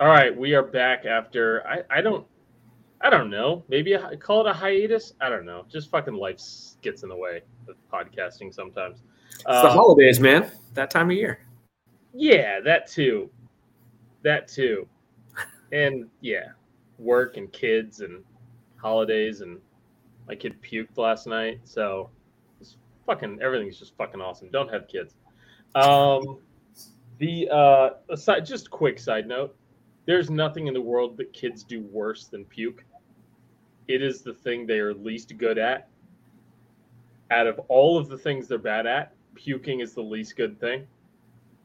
All right, we are back after I, I don't I don't know. Maybe I call it a hiatus. I don't know. Just fucking life gets in the way of podcasting sometimes. It's the Um, holidays, man. That time of year. Yeah, that too. That too. And yeah, work and kids and holidays and my kid puked last night, so it's fucking everything's just fucking awesome. Don't have kids. Um the uh aside just quick side note, there's nothing in the world that kids do worse than puke. It is the thing they are least good at. Out of all of the things they're bad at, puking is the least good thing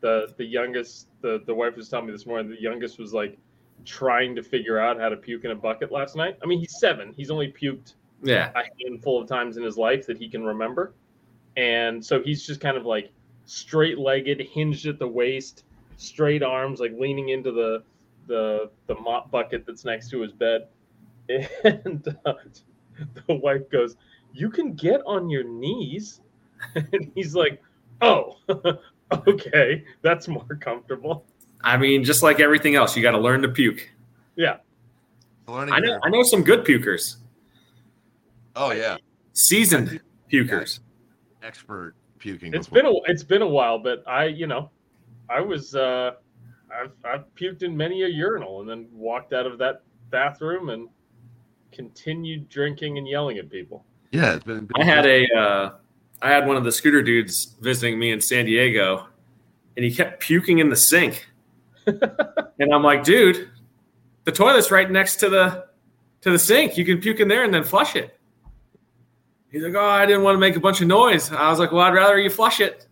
the the youngest the the wife was telling me this morning the youngest was like trying to figure out how to puke in a bucket last night i mean he's seven he's only puked Yeah. a handful of times in his life that he can remember and so he's just kind of like straight legged hinged at the waist straight arms like leaning into the the the mop bucket that's next to his bed and uh, the wife goes you can get on your knees and he's like oh okay that's more comfortable I mean, just like everything else, you got to learn to puke. yeah Learning I know. your- I know some good pukers, oh yeah, seasoned pukers. expert puking. it's before. been a it's been a while but i you know i was uh i've i've puked in many a urinal and then walked out of that bathroom and continued drinking and yelling at people yeah. It's been. I had a, uh, I had one of the scooter dudes visiting me in San Diego, and he kept puking in the sink. and I'm like, dude, the toilet's right next to the to the sink. You can puke in there and then flush it. He's like, oh, I didn't want to make a bunch of noise. I was like, well, I'd rather you flush it.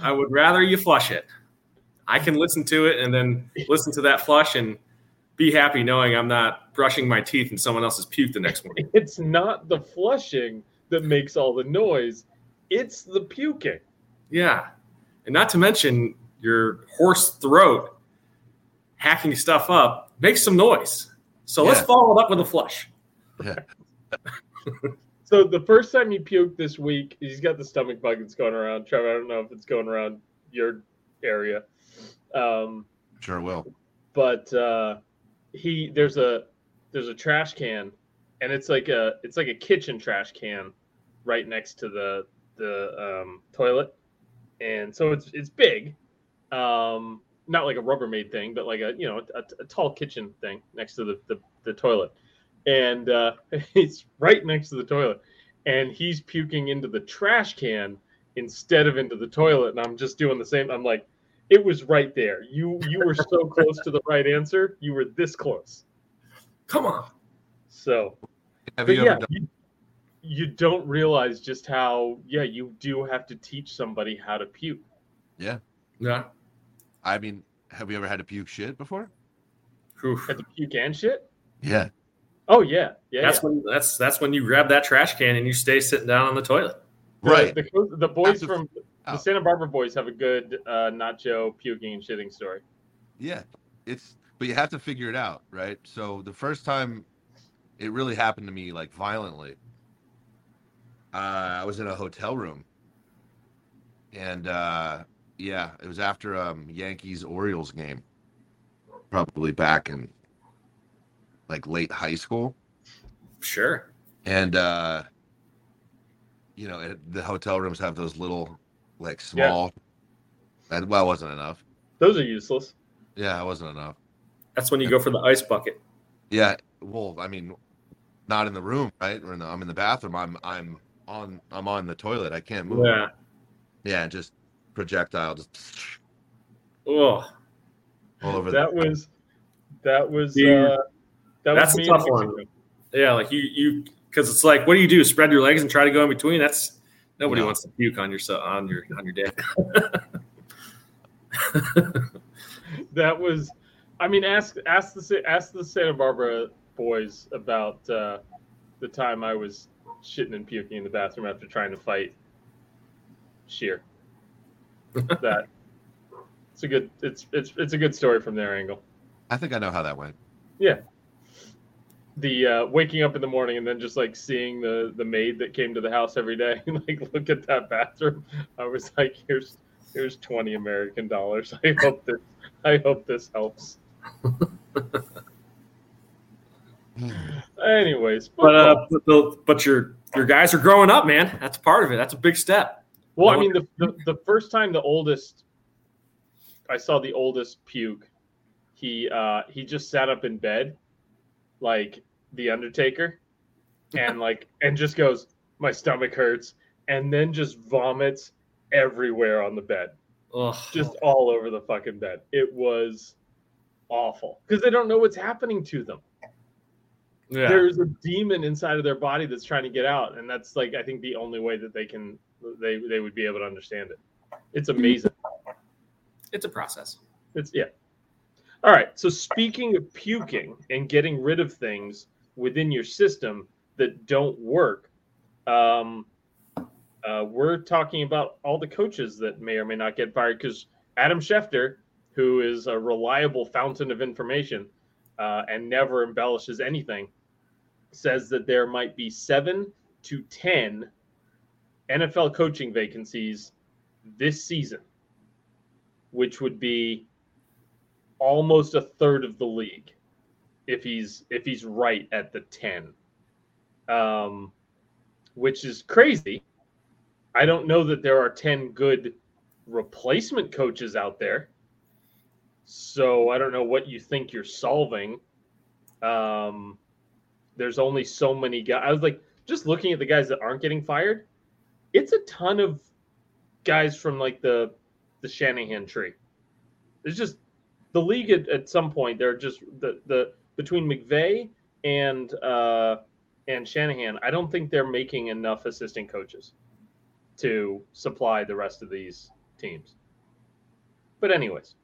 I would rather you flush it. I can listen to it and then listen to that flush and be happy knowing I'm not brushing my teeth and someone else has puked the next morning. it's not the flushing that makes all the noise it's the puking Yeah. And not to mention your hoarse throat hacking stuff up makes some noise. So let's follow it up with a flush. Yeah. So the first time he puked this week, he's got the stomach bug that's going around. Trevor, I don't know if it's going around your area, um, Sure will. but uh, he there's a there's a trash can, and it's like a it's like a kitchen trash can, right next to the the um, toilet, and so it's it's big, um, not like a Rubbermaid thing, but like a you know a, a tall kitchen thing next to the the, the toilet, and uh, it's right next to the toilet, and he's puking into the trash can instead of into the toilet, and I'm just doing the same. I'm like, it was right there. You you were so close to the right answer. You were this close. Come on. So, Have you yeah, ever done? you, you don't realize just how yeah you do have to teach somebody how to puke. Yeah. Yeah. I mean, have you ever had to puke shit before? Oof. Had to puke and shit. Yeah. Oh yeah, yeah. That's yeah. when that's that's when you grab that trash can and you stay sitting down on the toilet. Right. The, co- the boys After- from the Oh. Santa Barbara boys have a good uh, nacho puking and shitting story. Yeah. It's but you have to figure it out, right? So the first time it really happened to me like violently. Uh, I was in a hotel room. And uh yeah, it was after um Yankees Orioles game. Probably back in like late high school. Sure. and uh you know it, the hotel rooms have those little like Yeah. small that well wasn't enough Those are useless. yeah it wasn't enough That's when you go for the ice bucket. yeah well i mean not in the room right or in the, i'm in the bathroom i'm i'm on i'm on the toilet i can't move Yeah. yeah just projectile just Oh, all over That was that was Dude, uh, that that's was a tough one. Yeah. Like you you because it's like, what do you do? Spread your legs and try to go in between? That's nobody No. wants to puke on your on your on your day. That was, I mean, ask ask the ask the Santa Barbara boys about uh, the time I was shitting and puking in the bathroom after trying to fight Sheer. that it's a good it's it's it's a good story from their angle. i think i know how that went Yeah. The uh, waking up in the morning and then just like seeing the the maid that came to the house every day and like look at that bathroom. I was like, here's here's twenty American dollars. I hope this I hope this helps. Anyways, But uh, but, the, but your your guys are growing up, man. That's part of it. That's a big step. well, I mean, the, the the first time the oldest, I saw the oldest puke. He uh he just sat up in bed, like the Undertaker, and like and just goes, my stomach hurts, and then just vomits everywhere on the bed. Ugh. just all over the fucking bed. It was awful because they don't know what's happening to them. yeah. There's a demon inside of their body that's trying to get out, and that's like I think the only way that they can they they would be able to understand it. It's hmm. amazing. It's a process. It's yeah. All right. So speaking of puking and getting rid of things within your system that don't work, um, uh, we're talking about all the coaches that may or may not get fired because Adam Schefter, who is a reliable fountain of information uh, and never embellishes anything, says that there might be seven to ten NFL coaching vacancies this season, which would be almost a third of the league if he's if he's right at the 10 um which is crazy. I don't know that there are 10 good replacement coaches out there. So i don't know what you think you're solving. Um there's only so many guys i was like just looking at the guys that aren't getting fired it's a ton of guys from like the the shanahan tree. There's just the league at, at some point they're just the the between McVay and uh and Shanahan, I don't think they're making enough assistant coaches to supply the rest of these teams. But anyways,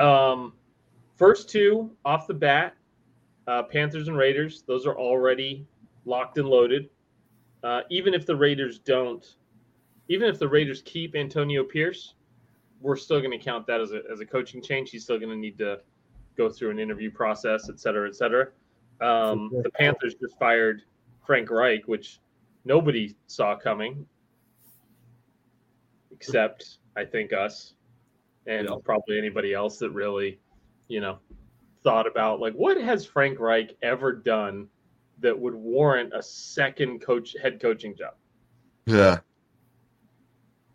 um first two off the bat, uh Panthers and Raiders, those are already locked and loaded. Uh even if the Raiders don't even if the Raiders keep Antonio Pierce, we're still going to count that as a, as a coaching change. He's still going to need to go through an interview process, et cetera, et cetera. Um, the Panthers just fired Frank Reich, which nobody saw coming, except I think us and Yeah. probably anybody else that really, you know, thought about like what has Frank Reich ever done that would warrant a second coach head coaching job? Yeah.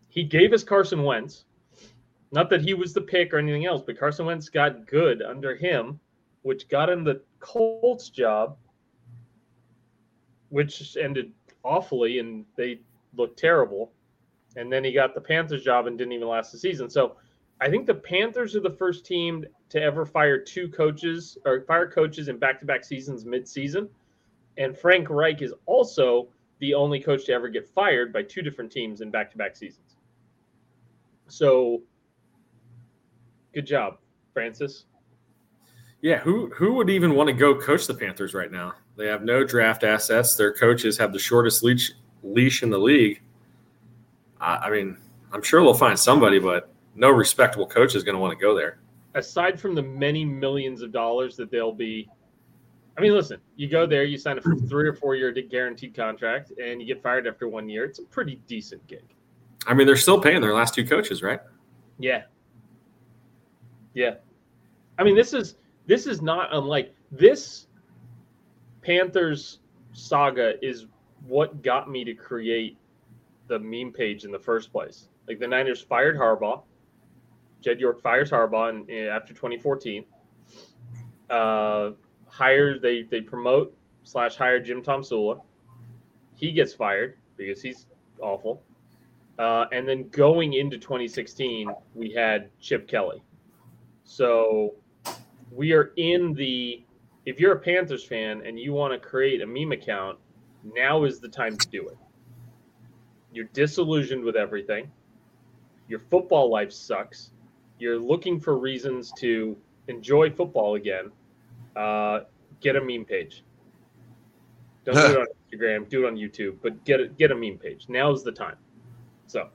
he gave us Carson Wentz. Not that he was the pick or anything else, but Carson Wentz got good under him, which got him the Colts job, which ended awfully and they looked terrible. And then he got the Panthers job and didn't even last the season. So I think the Panthers are the first team to ever fire two coaches or fire coaches in back to back seasons mid season. And Frank Reich is also the only coach to ever get fired by two different teams in back to back seasons. So good job, Francis. Yeah, who who would even want to go coach the Panthers right now? They have no draft assets. Their coaches have the shortest leash leash in the league. I, I mean, I'm sure they'll find somebody, but no respectable coach is going to want to go there. Aside from the many millions of dollars that they'll be, I mean, listen, you go there, you sign a three or four year guaranteed contract, and you get fired after one year. It's a pretty decent gig. I mean, they're still paying their last two coaches, right? Yeah. Yeah. I mean, this is this is not unlike this Panthers saga is what got me to create the meme page in the first place. Like the Niners fired Harbaugh. Jed York fires Harbaugh in, in- after 2014. Uh, hire they they promote slash hire Jim Tomsula. He gets fired because he's awful. Uh, and then going into 2016, we had Chip Kelly. So we are in the. If you're a Panthers fan and you want to create a meme account, now is the time to do it. You're disillusioned with everything. Your football life sucks. You're looking for reasons to enjoy football again. Uh, get a meme page. Don't do it on Instagram. Do it on YouTube. But get a, get a meme page. Now is the time. So,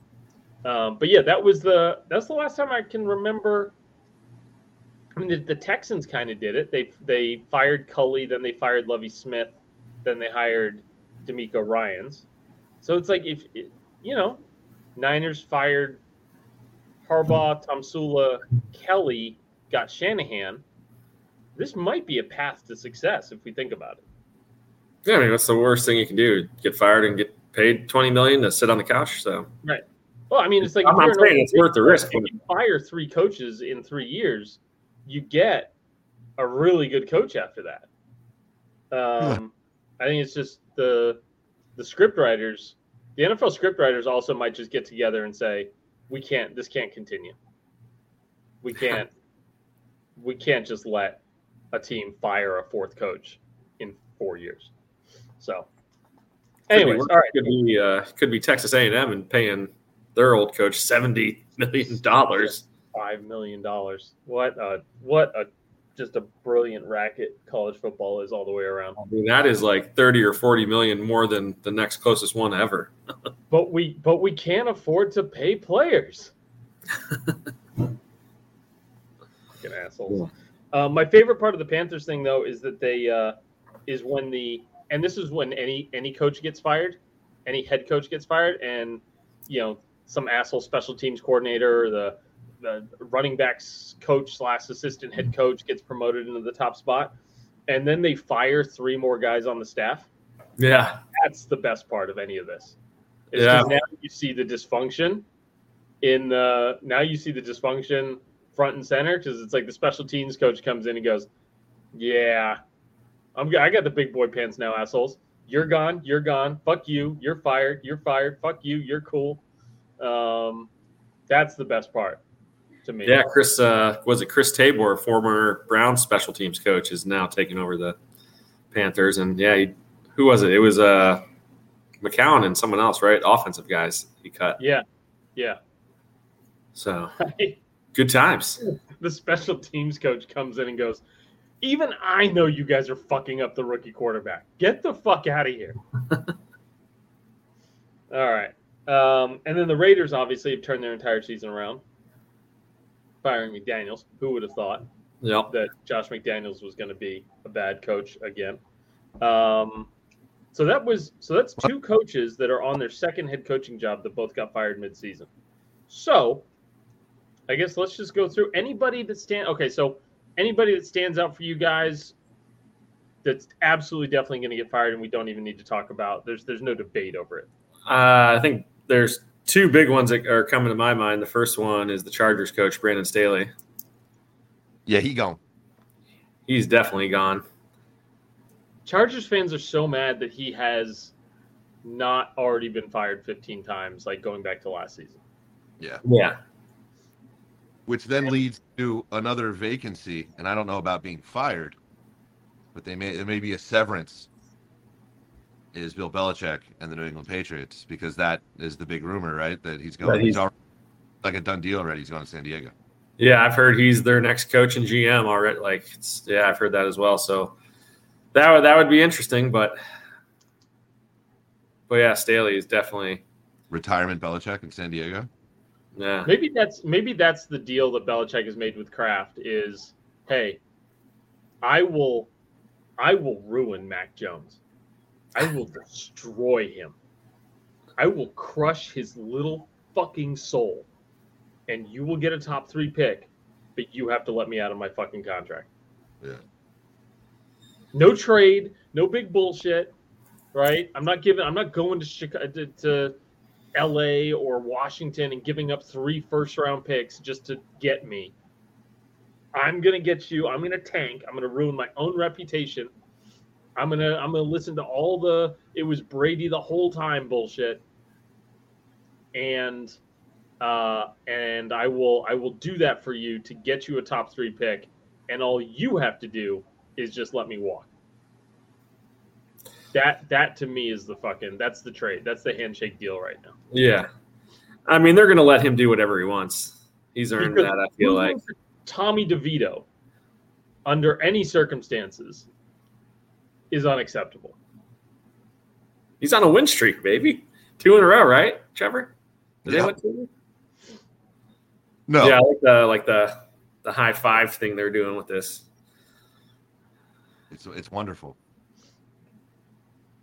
um, but yeah, that was the that's the last time I can remember. I mean, the, the Texans kind of did it. They they fired Culley, then they fired Lovie Smith, then they hired DeMeco Ryans. So it's like if you know, Niners fired Harbaugh, Tomsula, Kelly got Shanahan. this might be a path to success if we think about it. Yeah, I mean, what's the worst thing you can do? Get fired and get paid twenty million to sit on the couch. So right. Well, I mean, it's like I'm not saying it's worth the risk. if you fire three coaches in three years, you get a really good coach after that. Um, I think it's just the the script writers, the NFL script writers also might just get together and say, "We can't. This can't continue. We can't. we can't just let a team fire a fourth coach in four years." So, anyways, all right. could be uh, could be Texas A and M and paying their old coach seventy million dollars. Five million dollars. What a what a just a brilliant racket college football is all the way around. I mean, that is like thirty or forty million more than the next closest one ever. But we but we can't afford to pay players. Fucking assholes. Uh, my favorite part of the Panthers thing though is that they uh, is when the and this is when any any coach gets fired, any head coach gets fired, and you know some asshole special teams coordinator or the the running backs coach slash assistant head coach gets promoted into the top spot, and then they fire three more guys on the staff. Yeah, That's the best part of any of this. Is Yeah. now you see the dysfunction in the now you see the dysfunction front and center because it's like the special teams coach comes in and goes, "Yeah, I'm I got the big boy pants now, assholes. You're gone. You're gone. Fuck you. You're fired. You're fired. Fuck you. You're cool." Um, that's the best part to me. yeah. Chris uh, was it Chris Tabor, former Browns special teams coach, is now taking over the Panthers, and yeah, he, who was it? It was uh, McCown and someone else, right? Offensive guys he cut. yeah, yeah. So good times. the special teams coach comes in and goes, Even I know you guys are fucking up the rookie quarterback. Get the fuck out of here. All right. Um, and then the Raiders obviously have turned their entire season around, firing McDaniels. Who would have thought Yep. that Josh McDaniels was going to be a bad coach again? Um, so that was so that's two coaches that are on their second head coaching job that both got fired midseason. So I guess let's just go through anybody that stand. Okay, so anybody that stands out for you guys that's absolutely definitely going to get fired, and we don't even need to talk about. There's there's no debate over it. Uh, I think there's two big ones that are coming to my mind. The first one is the Chargers coach Brandon Staley. Yeah, he gone. He's definitely gone. Chargers fans are so mad that he has not already been fired 15 times, like going back to last season. Yeah. Yeah. Which then leads to another vacancy, and I don't know about being fired, but they may it may be a severance. Is Bill Belichick and the New England Patriots because that is the big rumor, right? That he's going. That he's he's- already, like a done deal already. He's going to San Diego. Yeah, I've heard he's their next coach and GM already. Like, it's, yeah, I've heard that as well. So that would that would be interesting, but but yeah, Staley is definitely Retirement Belichick in San Diego. yeah. Maybe that's maybe that's the deal that Belichick has made with Kraft is, hey, I will, I will ruin Mac Jones. I will destroy him. I will crush his little fucking soul, and you will get a top three pick, but you have to let me out of my fucking contract. Yeah. No trade, no big bullshit, right? I'm not giving. I'm not going to Chicago to, to L.A. or Washington and giving up three first round picks just to get me. I'm gonna get you. I'm gonna tank. I'm gonna ruin my own reputation. I'm gonna I'm gonna listen to all the it was Brady the whole time bullshit, and uh, and I will I will do that for you to get you a top three pick, and all you have to do is just let me walk. That that to me is the fucking that's the trade. That's the handshake deal right now. Yeah. I mean, they're going to let him do whatever he wants. He's earned Because that, I feel like. Tommy DeVito under any circumstances is unacceptable. He's on a win streak, baby. Two in a row, right, Trevor? Did Yeah. win? No. Yeah, I like the like the the high five thing they're doing with this. It's it's wonderful.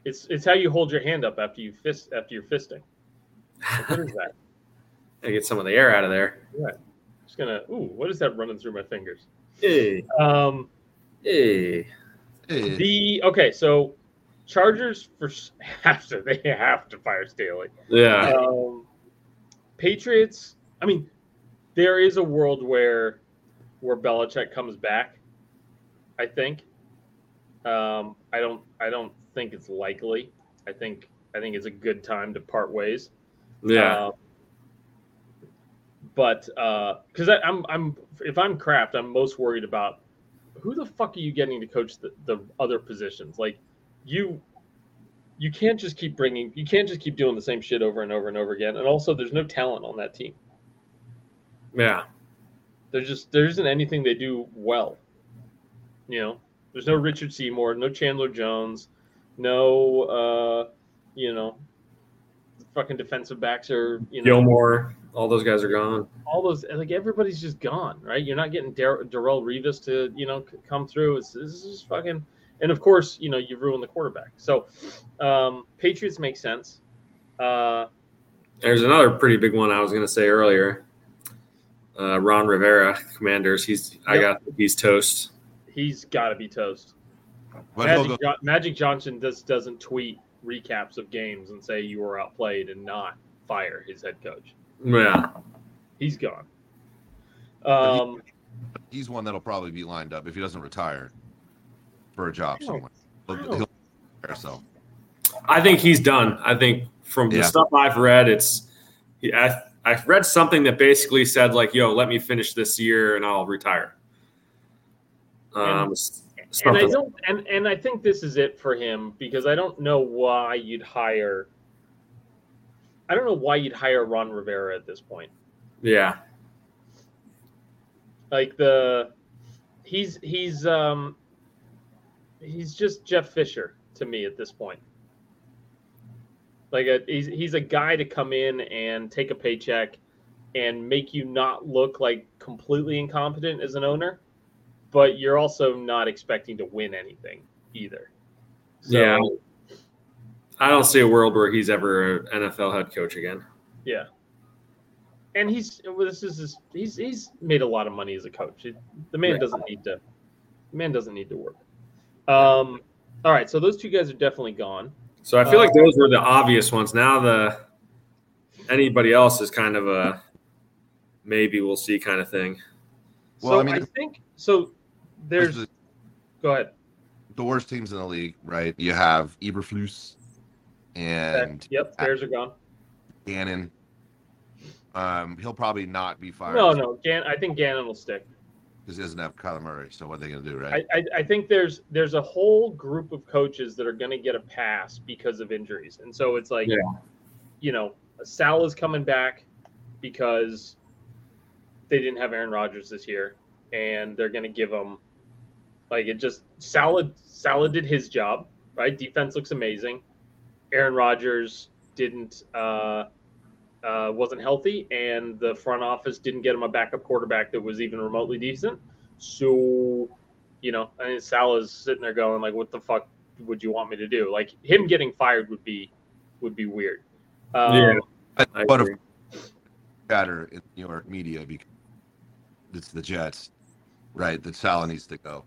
It's it's how you hold your hand up after you fist after you're fisting. What is that? I get some of the air out of there. Just gonna ooh, what is that running through my fingers? Hey. Um Hey. Eh, The okay, so Chargers for s- have to they have to fire Staley. Yeah. Um, Patriots. I mean, there is a world where where Belichick comes back. I think. Um, I don't. I don't think it's likely. I think. I think it's a good time to part ways. Yeah. Uh, but because I I'm I'm if I'm Kraft, I'm most worried about who the fuck are you getting to coach the, the other positions? Like you you can't just keep bringing you can't just keep doing the same shit over and over and over again. And also, there's no talent on that team. yeah. There's just there isn't anything they do well. You know, there's no Richard Seymour, no Chandler Jones, no uh, you know, fucking defensive backs are you know Gilmore. All those guys are gone. all those like everybody's just gone, right? You're not getting Dar- Darrelle Revis to you know c- come through. It's this is just fucking, and of course you know you ruin the quarterback. So um, Patriots make sense. Uh, There's another pretty big one I was going to say earlier. Uh, Ron Rivera, Commanders. He's I got he's toast. he's got to be toast. Magic, Jo- Magic Johnson just doesn't tweet recaps of games and say you were outplayed and not fire his head coach. Yeah. He's gone. Um, he's one that'll probably be lined up if he doesn't retire for a job somewhere. He'll, I he'll retire, so I think he's done. I think from the Yeah. stuff I've read, it's he, I I read something that basically said like, "Yo, let me finish this year and I'll retire." Um, s- and I don't and, and I think this is it for him because I don't know why you'd hire I don't know why you'd hire Ron Rivera at this point. yeah, Like the he's he's um he's just Jeff Fisher to me at this point. Like a, he's he's a guy to come in and take a paycheck and make you not look like completely incompetent as an owner, but you're also not expecting to win anything either. So, Yeah. I don't see a world where he's ever an NFL head coach again. Yeah. And he's well, this is his, he's he's made a lot of money as a coach. It- the man Right. doesn't need to the man doesn't need to work. Um all right, so those two guys are definitely gone. So I feel Uh, like those were the obvious ones. Now the anybody else is kind of a maybe we'll see kind of thing. Well, so I I, think so there's the, go ahead. the worst teams in the league, right? You have Eberflus and yep, Bears are gone. Gannon. Um, he'll probably not be fired. No, no, Gan I think Gannon will stick. because he doesn't have Kyler Murray. So what are they going to do, right? I, I, I think there's there's a whole group of coaches that are going to get a pass because of injuries, and so it's like, Yeah. you know, Sal is coming back because they didn't have Aaron Rodgers this year, and they're going to give him like it just Saleh Saleh did his job right. Defense looks amazing. Aaron Rodgers didn't uh, uh, wasn't healthy, and the front office didn't get him a backup quarterback that was even remotely decent. So, you know, I mean, Saleh's sitting there going like, "What the fuck would you want me to do?" Like him getting fired would be would be weird. Um, Yeah. I, I but agree. chatter in New York media because it's the Jets, right? That Saleh needs to go.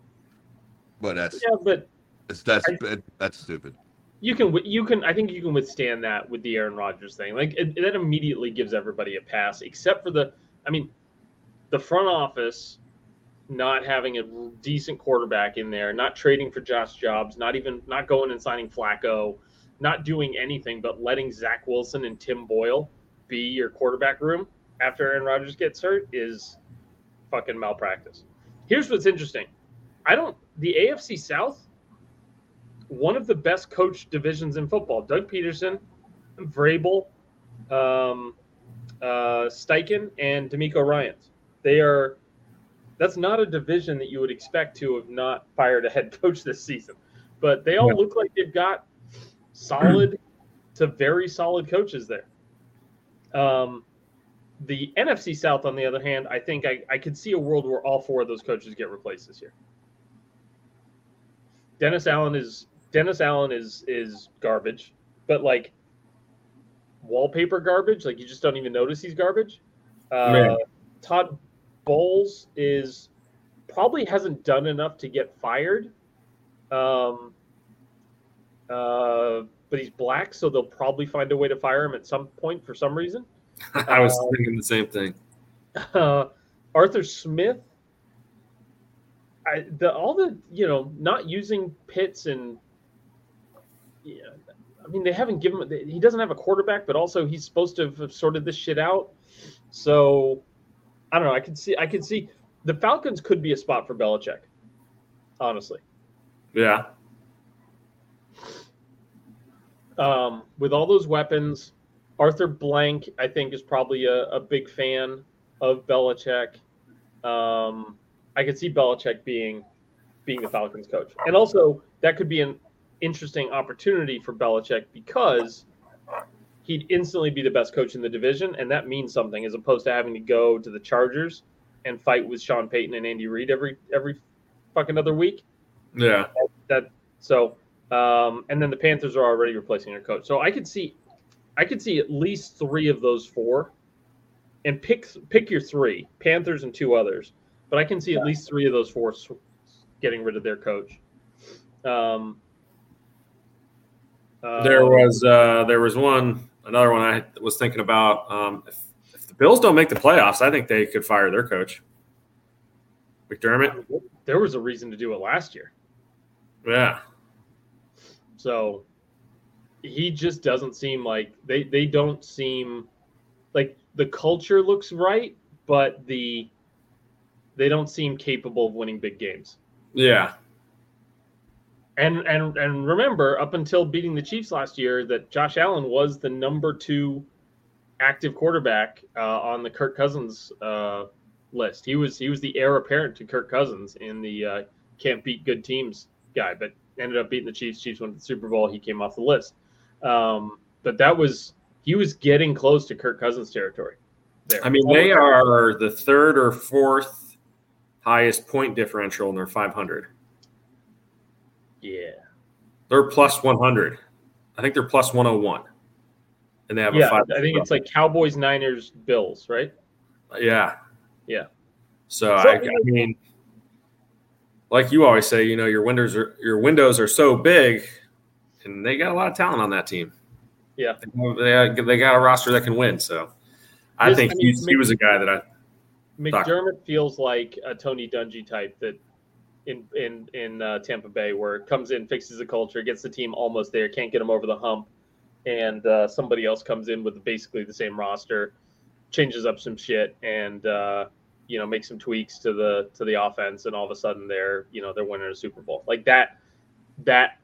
But that's yeah, but that's that's, I- that's stupid. You can you can I think you can withstand that with the Aaron Rodgers thing. Like it, that immediately gives everybody a pass, except for the I mean, the front office not having a decent quarterback in there, not trading for Josh Dobbs, not even not going and signing Flacco, not doing anything but letting Zach Wilson and Tim Boyle be your quarterback room after Aaron Rodgers gets hurt is fucking malpractice. Here's what's interesting. I don't the AFC South one of the best coach divisions in football. Doug Pederson, Vrabel, um, uh, Steichen, and DeMeco Ryans. They are. That's not a division that you would expect to have not fired a head coach this season, but they all Yeah. look like they've got solid to very solid coaches there. Um, the NFC South, on the other hand, I think I, I could see a world where all four of those coaches get replaced this year. Dennis Allen is Dennis Allen is is garbage, but like wallpaper garbage. Like you just don't even notice he's garbage. Uh, Todd Bowles is probably hasn't done enough to get fired. Um, uh, but he's black, so they'll probably find a way to fire him at some point for some reason. I was Uh, thinking the same thing. Uh, Arthur Smith. I, the all the you know not using Pitts and yeah, I mean they haven't given him, he doesn't have a quarterback, but also he's supposed to have sorted this shit out. So I don't know. I could see I could see the Falcons could be a spot for Belichick. Honestly, Yeah. um, with all those weapons, Arthur Blank I think is probably a, a big fan of Belichick. Um, I could see Belichick being being the Falcons coach, and also that could be an interesting opportunity for Belichick because he'd instantly be the best coach in the division, and that means something as opposed to having to go to the Chargers and fight with Sean Payton and Andy Reid every every fucking other week. Yeah. That so, um, and then the Panthers are already replacing their coach, so I could see, I could see at least three of those four, and pick pick your three Panthers and two others, but I can see at least three of those four getting rid of their coach. Um, There was uh, there was one another one I was thinking about. Um, if, if the Bills don't make the playoffs, I think they could fire their coach, McDermott. there was a reason to do it last year. Yeah, So he just doesn't seem like they they don't seem like the culture looks right, but the they don't seem capable of winning big games. yeah, And and and remember, up until beating the Chiefs last year, that Josh Allen was the number two active quarterback uh, on the Kirk Cousins uh, list. He was he was the heir apparent to Kirk Cousins in the uh, can't beat good teams guy, but ended up beating the Chiefs. Chiefs went to the Super Bowl. He came off the list. Um, but that was he was getting close to Kirk Cousins territory. There. I mean they are the third or fourth highest point differential in their 500. Yeah. They're plus 100. I think they're plus 101, and they have Yeah. a five. I think it's like Cowboys, Niners, Bills, right? yeah, Yeah. So, So- I, I mean, like you always say, you know, your windows are your windows are so big, and they got a lot of talent on that team. Yeah. they got, uh, they got a roster that can win. So, I This- think I mean, he's, he was a guy that I McDermott feels like a Tony Dungy type that in in in uh, Tampa Bay, where it comes in, fixes the culture, gets the team almost there, can't get them over the hump, and uh, somebody else comes in with basically the same roster, changes up some shit, and uh, you know makes some tweaks to the to the offense, and all of a sudden they're you know they're winning a Super Bowl like that. That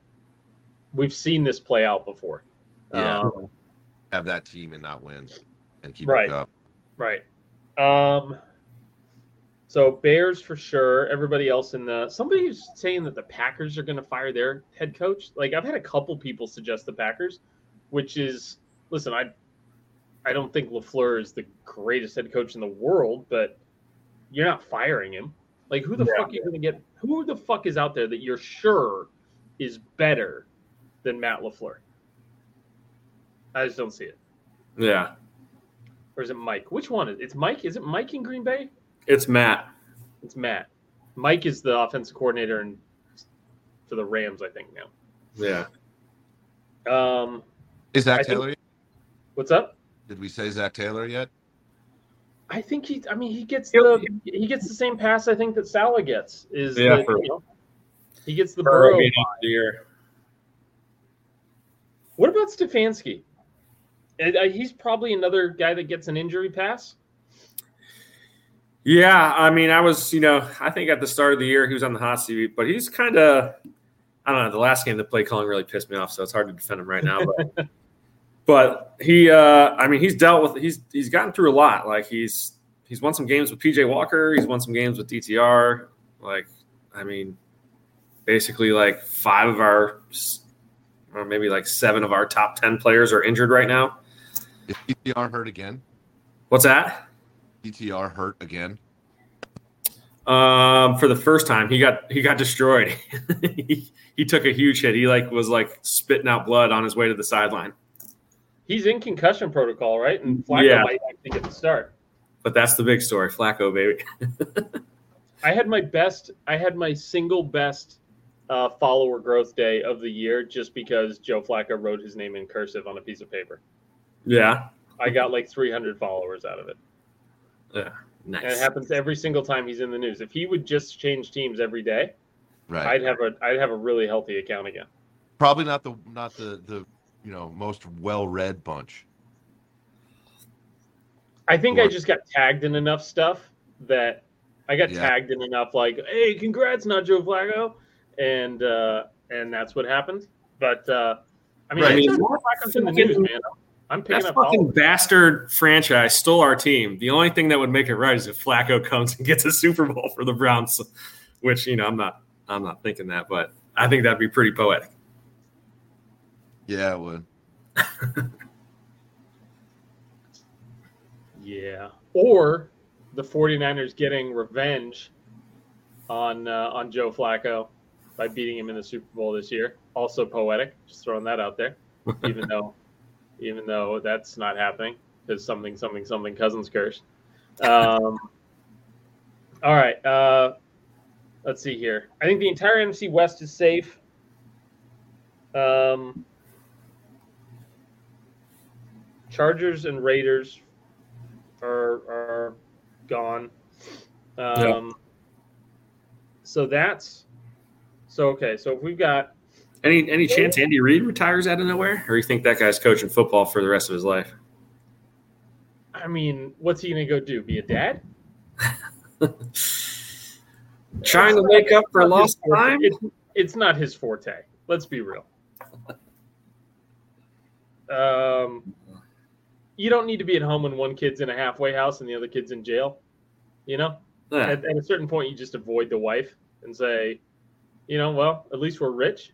we've seen this play out before. Yeah. Um, Have that team and not win and keep Right. it up. Right. Um. So Bears for sure. Everybody else in the somebody's saying that the Packers are going to fire their head coach. Like I've had a couple people suggest the Packers, which is listen. I I don't think Lafleur is the greatest head coach in the world, but you're not firing him. Like who the Yeah. fuck are you going to get? Who the fuck is out there that you're sure is better than Matt Lafleur? I just don't see it. yeah, Or is it Mike? Which one is it's Mike? Is it Mike in Green Bay? It's Matt. It's Matt. Mike is the offensive coordinator and for the Rams, I think now. Yeah, Is Um, I Zac think- Taylor? what's up? Did we say Zac Taylor yet? I think he. I mean, he gets He'll- the he gets the same pass I think that Saleh gets. Is Yeah, the, for- you know, he gets the For Burrow. being out the year. What about Stefanski? Uh, He's probably another guy that gets an injury pass. Yeah, I mean, I was, you know, I think at the start of the year he was on the hot seat, but he's kind of, I don't know. The last game, the play calling really pissed me off, so it's hard to defend him right now. But, but he, uh, I mean, he's dealt with, he's he's gotten through a lot. Like he's he's won some games with PJ Walker, he's won some games with DTR. Like, I mean, basically, like five of our, or maybe like seven of our top ten players are injured right now. Is DTR hurt again? What's that? DTR hurt again? Um, for the first time, he got he got destroyed. he, he took a huge hit. He like was like spitting out blood on his way to the sideline. He's in concussion protocol, right? And Flacco Yeah. might actually get the start. But that's the big story, Flacco baby. I had my best. I had my single best uh, follower growth day of the year just because Joe Flacco wrote his name in cursive on a piece of paper. Yeah. I got like 300 followers out of it. Yeah. Nice. And it happens every single time he's in the news. If he would just change teams every day, Right. I'd have a I'd have a really healthy account again. Probably not the not the the you know most well read bunch. I think I just got tagged in enough stuff that I got Yeah. tagged in enough like, "Hey, congrats, not Joe Flacco," and uh, and that's what happened. But uh, I mean, Right. I I mean, mean, Flacco's in the news, man. I'm picking That up fucking followers. bastard franchise stole our team. The only thing that would make it right is if Flacco comes and gets a Super Bowl for the Browns, which you know I'm not. I'm not thinking that, but I think that'd be pretty poetic. Yeah, it would. Yeah. Or the 49ers getting revenge on uh, on Joe Flacco by beating him in the Super Bowl this year. Also poetic. Just throwing that out there. Even though even though that's not happening because something something something cousins curse. Um, all right. Uh, let's see here. I think the entire NFC West is safe. Um, Chargers and Raiders are are gone. Um, So that's so okay. So if we've got Any any chance Andy Reid retires out of nowhere, or you think that guy's coaching football for the rest of his life? I mean, what's he gonna go do? Be a dad? Trying to make up for lost time. It's, it's not his forte. Let's be real. Um, you don't need to be at home when one kid's in a halfway house and the other kid's in jail. You know, Yeah. at, at a certain point, you just avoid the wife and say, you know, well, at least we're rich.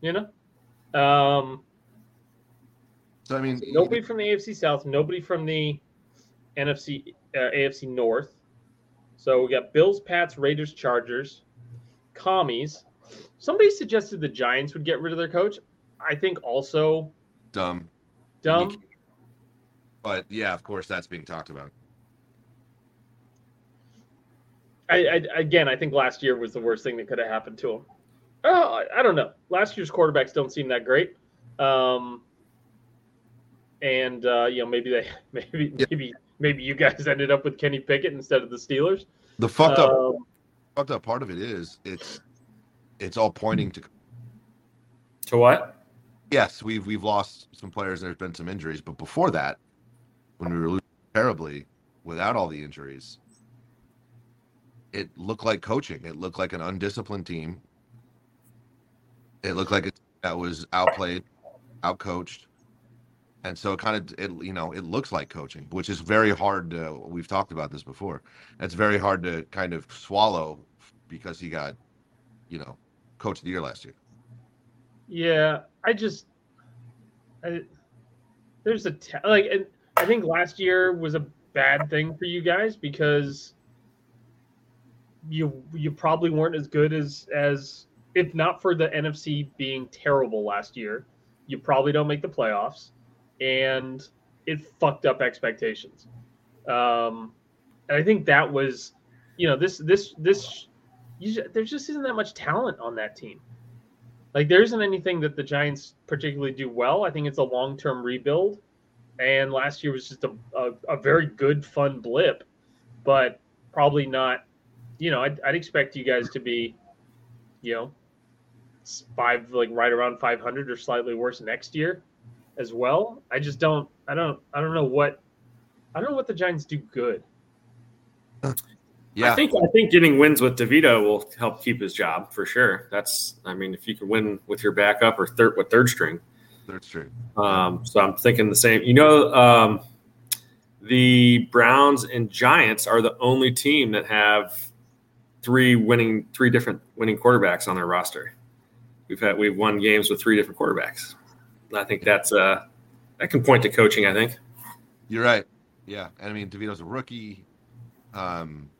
You know, um, So I mean, nobody from the AFC South, nobody from the NFC, uh, AFC North. So we got Bills, Pats, Raiders, Chargers, Commies. Somebody suggested the Giants would get rid of their coach. I think also dumb. dumb. But yeah, of course, that's being talked about. I, I again, I think last year was the worst thing that could have happened to him. Oh, I, I don't know. Last year's quarterbacks don't seem that great. Um, and uh, you know, maybe they, maybe, Yeah. maybe, maybe you guys ended up with Kenny Pickett instead of the Steelers. The fucked up, Um, fucked up part of it is it's, it's all pointing to. To what? Yes, we've we've lost some players. There's been some injuries, but before that, when we were losing terribly without all the injuries, it looked like coaching. It looked like an undisciplined team. It looked like it that was outplayed, outcoached, and so it kind of it you know it looks like coaching, which is very hard. To, we've talked about this before. It's very hard to kind of swallow because he got, you know, coach of the year last year. Yeah, I just, I, there's a t- like, and I think last year was a bad thing for you guys because you you probably weren't as good as as if not for the NFC being terrible last year, you probably don't make the playoffs, and it fucked up expectations. Um, and I think that was, you know, this this this, you, there just isn't that much talent on that team. Like there isn't anything that the Giants particularly do well. I think it's a long term rebuild, and last year was just a, a, a very good fun blip, but probably not. You know, I'd, I'd expect you guys to be, you know, five like right around 500 or slightly worse next year, as well. I just don't. I don't. I don't know what. I don't know what the Giants do good. Yeah, I think I think getting wins with DeVito will help keep his job for sure. That's I mean, if you can win with your backup or third with third string. that's true. Um, so I'm thinking the same. You know, um, the Browns and Giants are the only team that have three winning, three different winning quarterbacks on their roster. We've had we've won games with three different quarterbacks. I think that's uh, that can point to coaching. I think. You're right. Yeah, and I mean DeVito's a rookie. Um,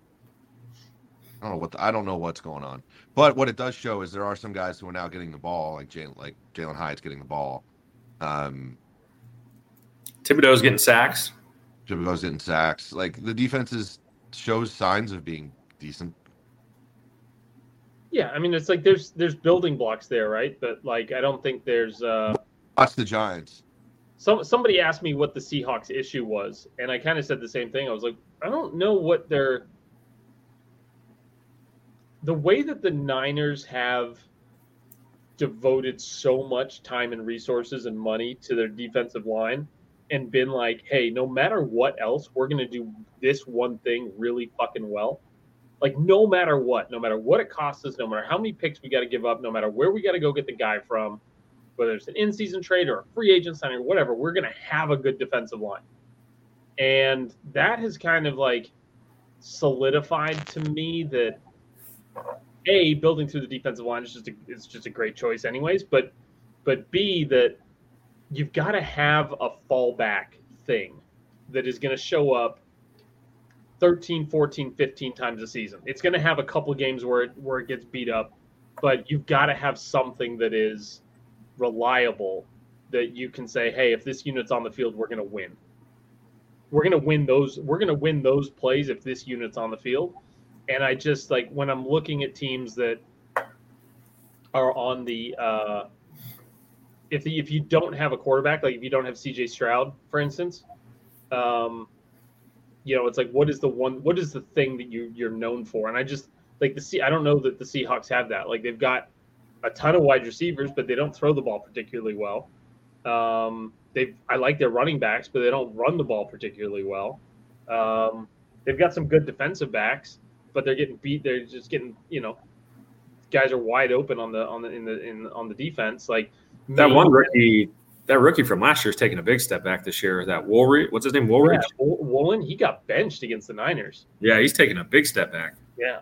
I don't know what the, I don't know what's going on, but what it does show is there are some guys who are now getting the ball, like Jalen, like Jalin Hyatt's getting the ball. Um, Thibodeaux's getting sacks. Thibodeaux's getting sacks. Like the defense is shows signs of being decent. Yeah, I mean it's like there's there's building blocks there, right? But like I don't think there's uh Watch the Giants. some somebody asked me what the Seahawks issue was, and I kind of said the same thing. I was like, I don't know what their the way that the Niners have devoted so much time and resources and money to their defensive line and been like, hey, no matter what else, we're going to do this one thing really fucking well. Like, no matter what, no matter what it costs us, no matter how many picks we got to give up, no matter where we got to go get the guy from, whether it's an in season trade or a free agent signing or whatever, we're going to have a good defensive line. And that has kind of like solidified to me that a building through the defensive line is just a, it's just a great choice anyways but but b that you've got to have a fallback thing that is going to show up 13 14 15 times a season. It's going to have a couple games where it where it gets beat up but you've got to have something that is reliable that you can say hey if this unit's on the field we're going to win. We're going to win those we're going to win those plays if this unit's on the field. And I just like when I'm looking at teams that are on the uh, if the, if you don't have a quarterback, like if you don't have C.J. Stroud, for instance, um, you know, it's like what is the one what is the thing that you you're known for? And I just like the C. I don't know that the Seahawks have that. Like they've got a ton of wide receivers, but they don't throw the ball particularly well. Um, they I like their running backs, but they don't run the ball particularly well. Um, they've got some good defensive backs but they're getting beat. They're just getting, you know, guys are wide open on the on the in the in on the defense. Like That me- one rookie, that rookie from last year is taking a big step back this year. That Woolridge, what's his name? yeah, Woolridge. Wo- Woolen, he got benched against the Niners. Yeah, he's taking a big step back. Yeah.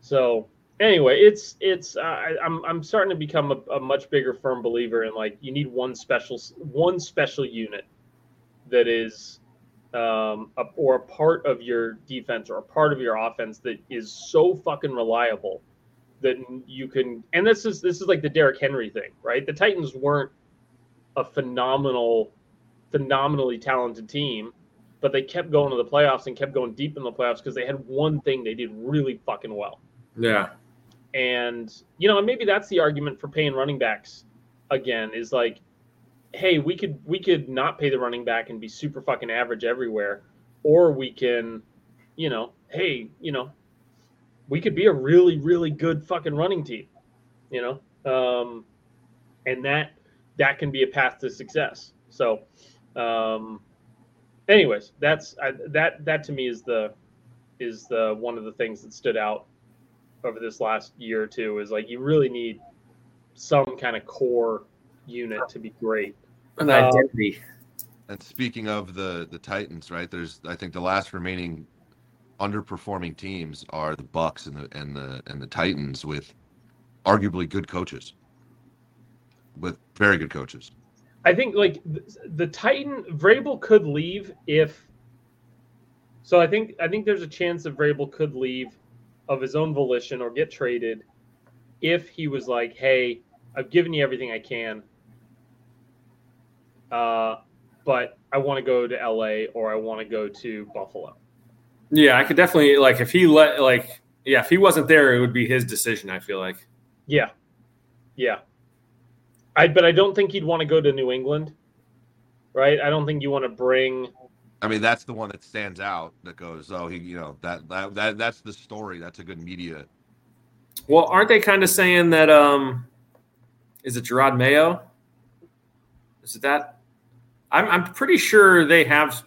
So anyway, it's it's uh, I, I'm I'm starting to become a, a much bigger firm believer in like you need one special one special unit that is um, a, or a part of your defense or a part of your offense that is so fucking reliable that you can and this is this is like the Derrick Henry thing, right? The Titans weren't a phenomenal phenomenally talented team, but they kept going to the playoffs and kept going deep in the playoffs because they had one thing they did really fucking well. Yeah. And you know, and maybe that's the argument for paying running backs again is like, hey, we could we could not pay the running back and be super fucking average everywhere, or we can, you know, hey, you know, we could be a really really good fucking running team, you know, um, and that that can be a path to success. So, um, anyways, that's I, that that to me is the is the one of the things that stood out over this last year or two is like you really need some kind of core unit to be great. An Um, identity. And speaking of the the Titans, right? There's I think the last remaining underperforming teams are the Bucs and the and the and the Titans with arguably good coaches. With very good coaches. I think like th- the Titan Vrabel could leave if. So I think I think there's a chance that Vrabel could leave of his own volition or get traded if he was like, "Hey, I've given you everything I can, uh, but I want to go to LA or I want to go to Buffalo." Yeah, I could definitely like if he let like yeah, if he wasn't there, it would be his decision. I feel like. Yeah, yeah. I but I don't think he'd want to go to New England, right? I don't think you want to bring. I mean, that's the one that stands out that goes, oh, he, you know, that that, that that's the story. That's a good media. Well, aren't they kind of saying that? um Is it Jerod Mayo? Is it that? I'm I'm pretty sure they have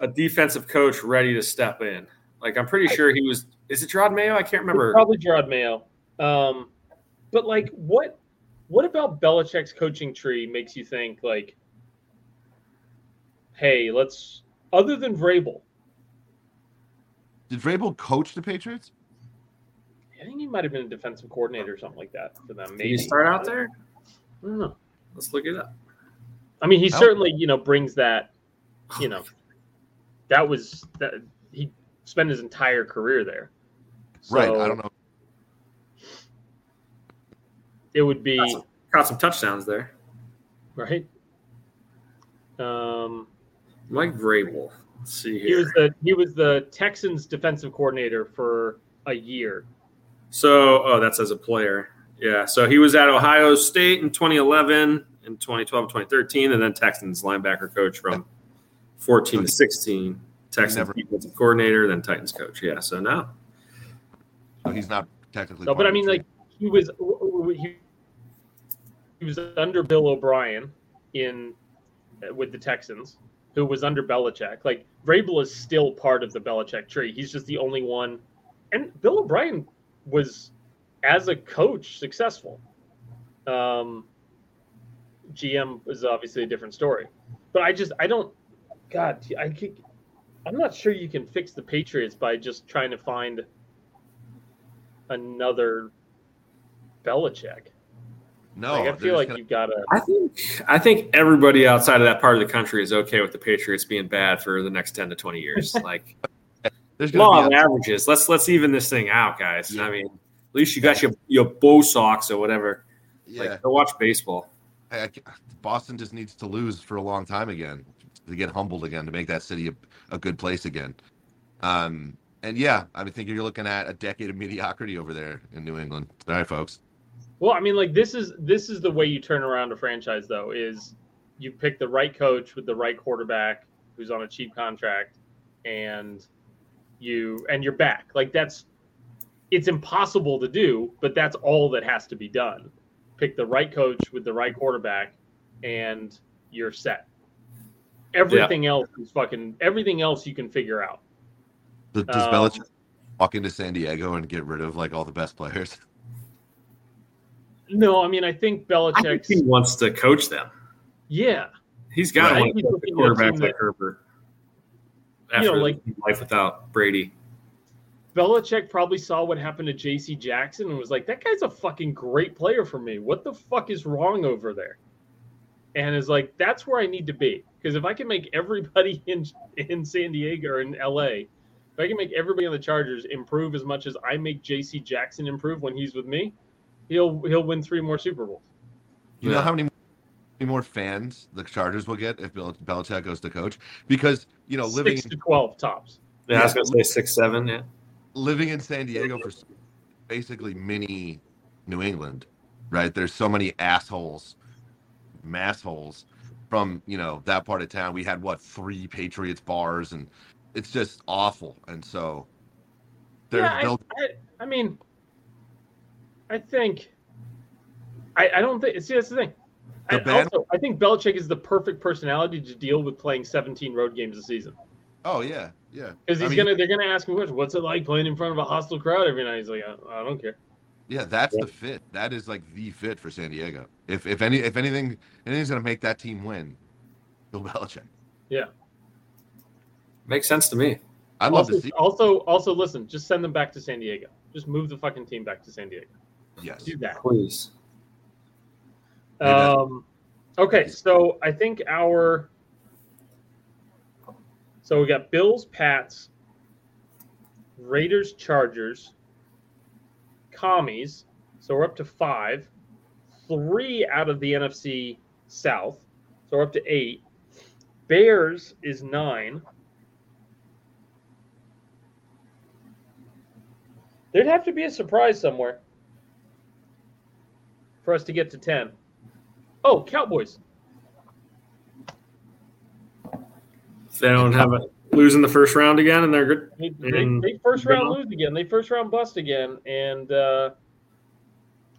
a defensive coach ready to step in. Like I'm pretty sure he was. Is it Jerod Mayo? I can't remember. Probably Jerod Mayo. Um, but like, what what about Belichick's coaching tree makes you think like, hey, let's other than Vrabel, Did Vrabel coach the Patriots? I think he might have been a defensive coordinator or something like that for them. Did Maybe you start out there? I don't know. Let's look it up. I mean, he certainly you know brings that. You know, that was that he spent his entire career there. right. I don't know. It would be Got some, got some touchdowns there. right. Um, Mike Vrabel. Let's see He was the he was the Texans defensive coordinator for a year. So, oh, that's as a player. Yeah. So he was at Ohio State in 2011, in 2012, 2013, and then Texans linebacker coach from 14 to 16. Texans Never- defensive coordinator, then Titans coach. Yeah. So now, So he's not technically. No, but I mean, like he was he, he was under Bill O'Brien in with the Texans, who was under Belichick. Like Vrabel is still part of the Belichick tree. He's just the only one. And Bill O'Brien was, as a coach, successful. Um, GM is obviously a different story, but I just I don't. God, I could, I'm not sure you can fix the Patriots by just trying to find another Belichick. no, like, I feel like gonna- you've got to. I think I think everybody outside of that part of the country is okay with the Patriots being bad for the next 10 to 20 years. Like there's gonna law of averages. Let's let's even this thing out, guys. I mean, at least you got your your Bo Sox or whatever. yeah. Like go watch baseball. I- I Boston just needs to lose for a long time again to get humbled again to make that city a, a good place again. Um, and yeah, I think you're looking at a decade of mediocrity over there in New England. All right, folks. Well, I mean, like this is this is the way you turn around a franchise, though. Is you pick the right coach with the right quarterback who's on a cheap contract, and you and you're back. Like that's it's impossible to do, but that's all that has to be done. Pick the right coach with the right quarterback, and you're set. Everything else is fucking. Everything else you can figure out. Does, does Um, Belichick walk into San Diego and get rid of like all the best players? No, I mean, I think I think he wants to coach them. yeah, He's got Right. to want He's the a quarterback like that- Herbert. You After know, like- life without Brady. Belichick probably saw what happened to J.C. Jackson and was like, "That guy's a fucking great player for me. What the fuck is wrong over there?" And is like, "That's where I need to be because if I can make everybody in in San Diego or in L.A., if I can make everybody on the Chargers improve as much as I make J.C. Jackson improve when he's with me, he'll he'll win three more Super Bowls." You know how many many more fans the Chargers will get if Bill, Belichick goes to coach? Because you know, living Six in, to twelve tops. Yeah, I was gonna say six seven. Yeah, living in San Diego for basically mini New England, right? There's so many assholes, massholes from you know that part of town. We had what three Patriots bars, and it's just awful. And so there's Yeah, I, I, I mean, I think, I, I don't think. See, that's the thing. I, band- also, I think Belichick is the perfect personality to deal with playing 17 road games a season Oh yeah, yeah. because he's mean, gonna. They're gonna ask him questions. What's it like playing in front of a hostile crowd every night? He's like, I, I don't care. Yeah, that's Yeah. the fit. That is like the fit for San Diego. If if any if anything anything's gonna make that team win, Bill Belichick. Yeah. Makes sense to me. I'd love also, to see. also, also, listen. Just send them back to San Diego. Just move the fucking team back to San Diego. Yes. Do that. Please. Um, okay, so I think our so we got Bills, Pats, Raiders, Chargers, Commies. So we're up to five, three out of the NFC South. So we're up to eight. Bears is nine. There'd have to be a surprise somewhere for us to get to ten. Oh, Cowboys. They don't have it losing the first round again, and they're good. They, they, And- they first round lose again. They first round bust again, and uh,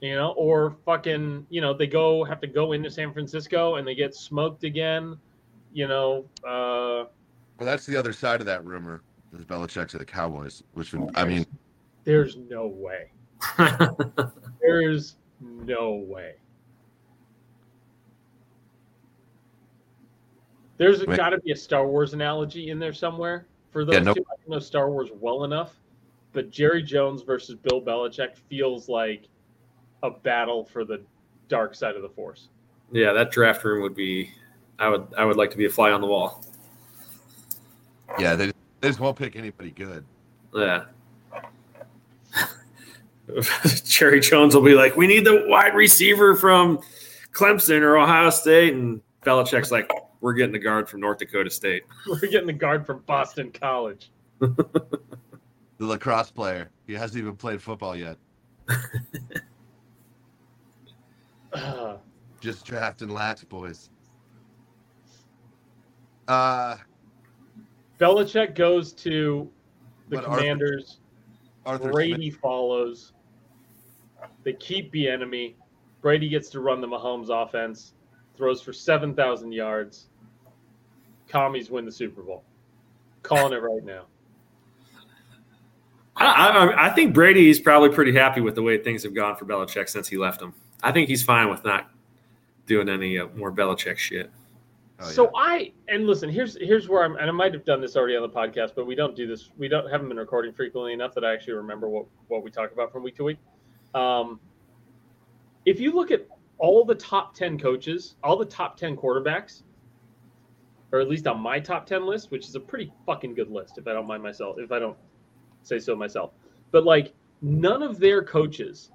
you know, or fucking, you know, they go have to go into San Francisco and they get smoked again. You know, uh, Well, that's the other side of that rumor. Is Belichick to the Cowboys, which would I mean, there's no way. There's no way. There's Wait. got to be a Star Wars analogy in there somewhere for those Yeah, no- two. I don't know Star Wars well enough, but Jerry Jones versus Bill Belichick feels like a battle for the dark side of the Force. yeah, that draft room would be. I would. I would like to be a fly on the wall. yeah, they, they just won't pick anybody good. Yeah. Jerry Jones will be like, "We need the wide receiver from Clemson or Ohio State," and Belichick's like, we're getting the guard from North Dakota State. We're getting the guard from Boston College. The lacrosse player. He hasn't even played football yet. Uh, Just drafting lax boys. Uh, Belichick goes to the But Arthur- Commanders. Arthur Brady follows. They keep the enemy. Brady gets to run the Mahomes offense. Throws for seven thousand yards. Commies win the Super Bowl. Calling it right now. I, I, I think Brady's probably pretty happy with the way things have gone for Belichick since he left him. I think he's fine with not doing any uh, more Belichick shit. Oh, so I and listen, here's here's where I'm, and I might have done this already on the podcast, but we don't do this. We don't haven't been recording frequently enough that I actually remember what what we talk about from week to week. Um, if you look at all the top ten coaches, all the top ten quarterbacks, or at least on my top ten list, which is a pretty fucking good list, if I don't mind myself, if I don't say so myself, but like none of their coaches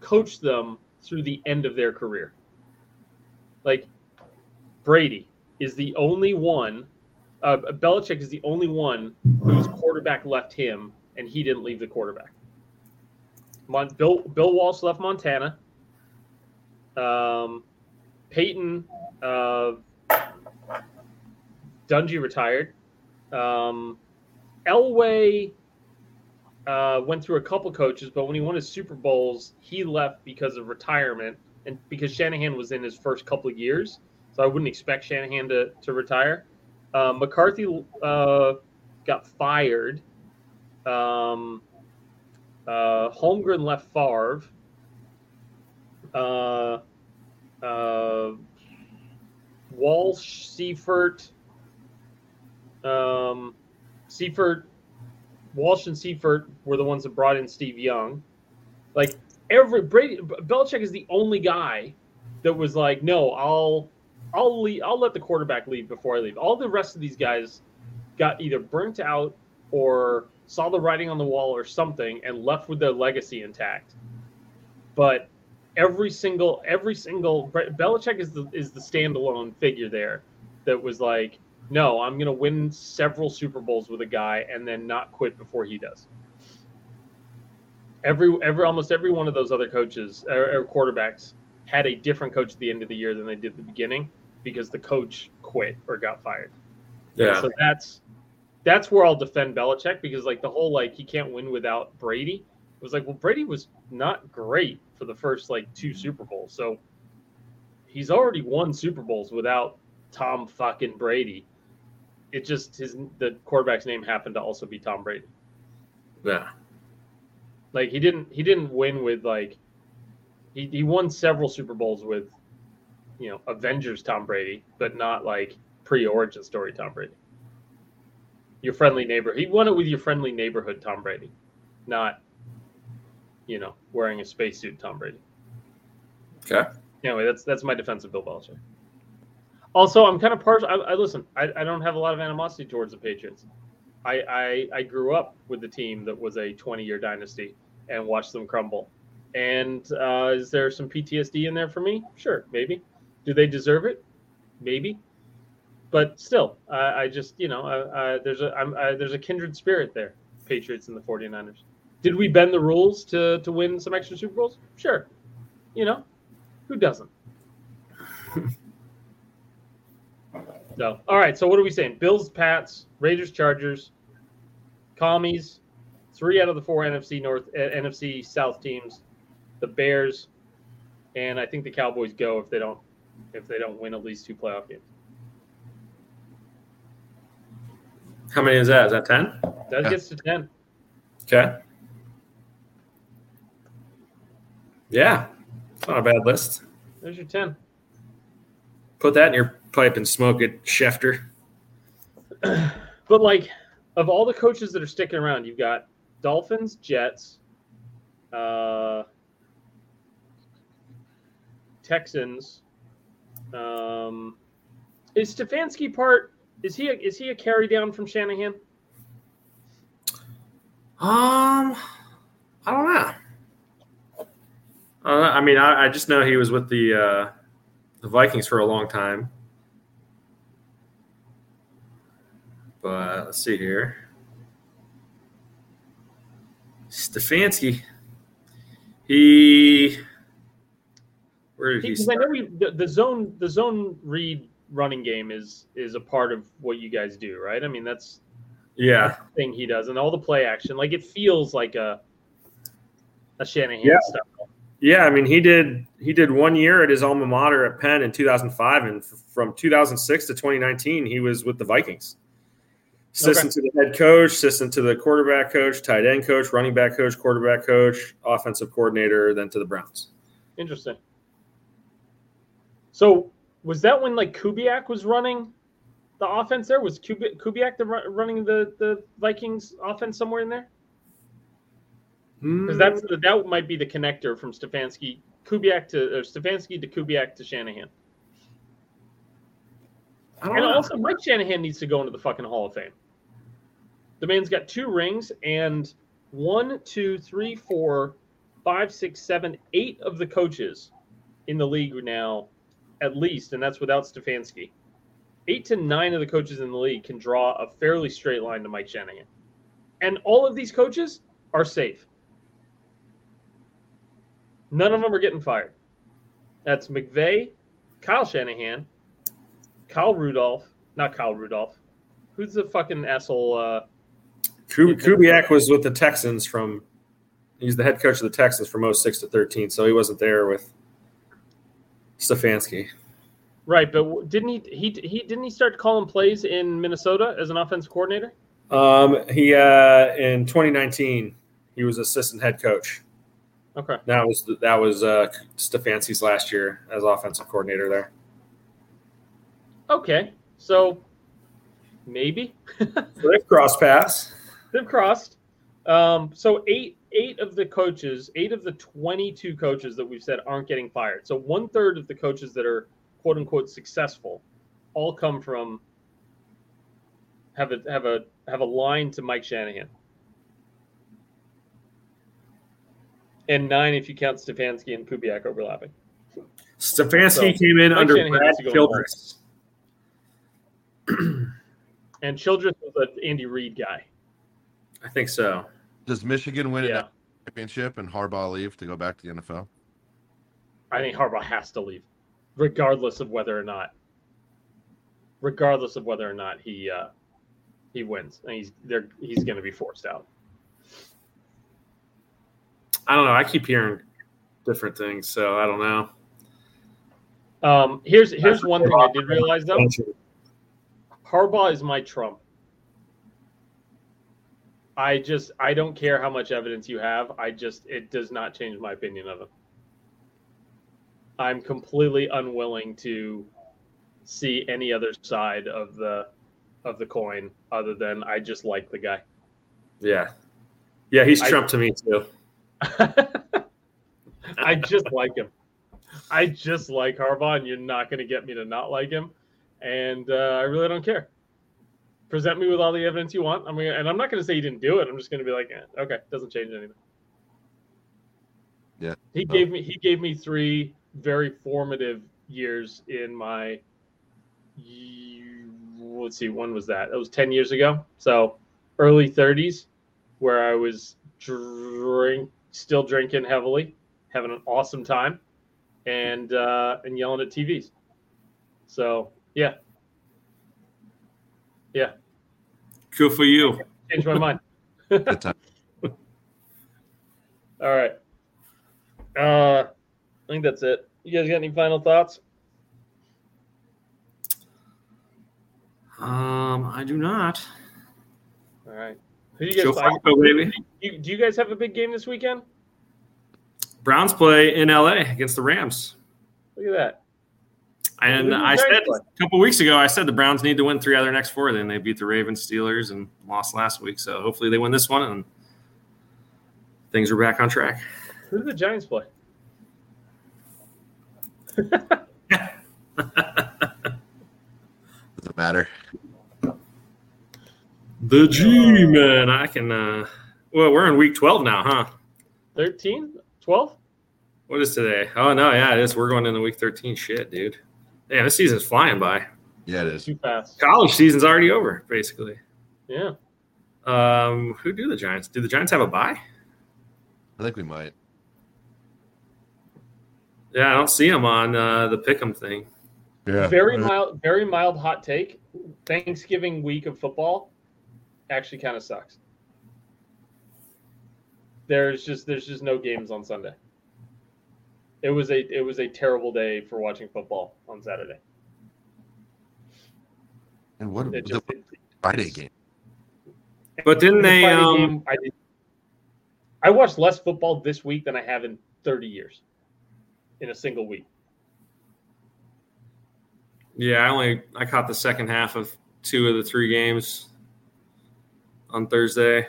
coached them through the end of their career. Like Brady is the only one. Uh, Belichick is the only one whose quarterback left him, and he didn't leave the quarterback. Mon- Bill Bill Walsh left Montana. Um, Peyton uh, Dungy retired. Um, Elway uh, went through a couple coaches, but when he won his Super Bowls, he left because of retirement and because Shanahan was in his first couple of years. So I wouldn't expect Shanahan to, to retire. Uh, McCarthy uh, got fired. Um, uh, Holmgren left Favre. Uh, Walsh, Seifert, um, Seifert, Walsh and Seifert were the ones that brought in Steve Young. Like every Brady, Belichick is the only guy that was like, no, I'll, I'll leave, I'll let the quarterback leave before I leave. All the rest of these guys got either burnt out or saw the writing on the wall or something and left with their legacy intact. But every single, every single Belichick is the is the standalone figure there that was like, no, I'm gonna win several Super Bowls with a guy and then not quit before he does. Every every almost every one of those other coaches or, or quarterbacks had a different coach at the end of the year than they did at the beginning because the coach quit or got fired. Yeah. So that's that's where I'll defend Belichick because like the whole like he can't win without Brady it was like well Brady was not great for the first like two Super Bowls. So he's already won Super Bowls without Tom fucking Brady. It just his the quarterback's name happened to also be Tom Brady. Yeah. Like he didn't he didn't win with like he, he won several Super Bowls with you know Avengers Tom Brady, but not like pre origin story Tom Brady. Your friendly neighbor. He won it with your friendly neighborhood Tom Brady, not you know wearing a spacesuit Tom Brady. Okay. Anyway, that's that's my defense of Bill Belichick. Also, I'm kind of partial. I, I listen. I, I don't have a lot of animosity towards the Patriots. I, I I grew up with the team that was a 20 year dynasty and watched them crumble. And uh, is there some PTSD in there for me? Sure, maybe. Do they deserve it? Maybe. But still, I, I just you know I, I, there's a I'm, I, there's a kindred spirit there. Patriots and the 49ers. Did we bend the rules to to win some extra Super Bowls? Sure. You know, who doesn't? No. All right. So what are we saying? Bills, Pats, Raiders, Chargers, Commies, three out of the four NFC North, uh, NFC South teams, the Bears, and I think the Cowboys go if they don't if they don't win at least two playoff games. How many is that? Is that ten? That Yeah. gets to ten. Okay. Yeah. It's not a bad list. There's your ten. Put that in your pipe and smoke it, Schefter. But like, of all the coaches that are sticking around, you've got Dolphins, Jets, uh, Texans. Um, is Stefanski part? Is he a, is he a carry down from Shanahan? Um, I don't know. Uh, I mean, I, I just know he was with the uh, the Vikings for a long time. but let's see here. Stefanski. He. Where did he Because I know we, the, the zone the zone read running game is is a part of what you guys do, right? I mean that's Yeah. thing he does, and all the play action. Like it feels like a a Shanahan Yeah. stuff. Yeah, I mean, he did he did one year at his alma mater at Penn in 2005, and f- from 2006 to 2019, he was with the Vikings. Assistant to the head coach, assistant to the quarterback coach, tight end coach, running back coach, quarterback coach, offensive coordinator, then to the Browns. Interesting. So was that when like Kubiak was running the offense there? Was Kubi- Kubiak the running the the Vikings offense somewhere in there? Because hmm. that's the, that might be the connector from Stefanski Kubiak to or Stefanski to Kubiak to Shanahan. And know. also, Mike Shanahan needs to go into the fucking Hall of Fame. The man's got two rings and one, two, three, four, five, six, seven, eight of the coaches in the league now, at least, and that's without Stefanski. Eight to nine of the coaches in the league can draw a fairly straight line to Mike Shanahan. And all of these coaches are safe. None of them are getting fired. That's McVay, Kyle Shanahan, Kyle Rudolph, not Kyle Rudolph. Who's the fucking asshole? Uh, Ku- Kubiak was with the Texans from. He's the head coach of the Texans from 06 to 13, so he wasn't there with Stefanski. right, but didn't he? He he didn't he start calling plays in Minnesota as an offensive coordinator? Um, he uh, in 2019 he was assistant head coach. Okay, That was that was uh, Stefanski's last year as offensive coordinator there. okay, so maybe So they've crossed paths. they've crossed. Um, so eight eight of the coaches, eight of the twenty two coaches that we've said aren't getting fired. So one third of the coaches that are quote unquote successful, all come from have a have a have a line to Mike Shanahan. And nine if you count Stefanski and Kubiak overlapping. Stefanski So, came in under Shanahan Brad needs to go Childress. And Childress was an Andy Reid guy. I think so. Does Michigan win Yeah. a championship and Harbaugh leave to go back to the NFL? I think Harbaugh has to leave, regardless of whether or not, regardless of whether or not he uh, he wins, and he's there. He's going to be forced out. I don't know. I keep hearing different things, so I don't know. Um, here's here's one thing I did realize though: Harbaugh is my Trump. I just I don't care how much evidence you have. I just it does not change my opinion of him. I'm completely unwilling to see any other side of the of the coin other than I just like the guy. Yeah, yeah, he's I- Trump to me too. I just like him. I just like Harbaugh, and you're not going to get me to not like him. And uh, I really don't care. Present me with all the evidence you want. I mean, and I'm not going to say he didn't do it. I'm just going to be like, eh, okay, doesn't change anything. Yeah. He Oh. gave me he gave me three very formative years in my. Let's see, when was that? That was ten years ago. So early 30s, where I was drink still drinking heavily, having an awesome time, and uh, and yelling at TVs. So yeah, yeah, Cool for you. changed my mind. Good time. All right. Uh, I think that's it. You guys got any final thoughts? Um, I do not. All right. Who do you Joe guys? I, Flacco, baby. you, do you guys have a big game this weekend? Browns play in LA against the Rams. Look at that. And I said play? a couple weeks ago, I said the Browns need to win three out of their next four. Then they beat the Ravens, Steelers, and lost last week. So hopefully they win this one and things are back on track. Who do the Giants play? Doesn't matter. The G man, I can. uh Well, we're in week twelve now, huh? 13? 12? What is today? Oh no, yeah, it is. We're going into week thirteen. Shit, dude. Yeah, this season's flying by. Yeah, it is. Too fast. College season's already over, basically. Yeah. Um, who do the Giants? Do the Giants have a bye? I think we might. Yeah, I don't see them on uh, the Pick'em thing. Yeah. Very mild, very mild hot take. Thanksgiving week of football actually kind of sucks. There's just there's just no games on Sunday. It was a it was a terrible day for watching football on Saturday. And what It the just it, Friday game? But didn't the they? Friday Um, game, I, did, I watched less football this week than I have in 30 years in a single week. yeah, I only I caught the second half of two of the three games on Thursday.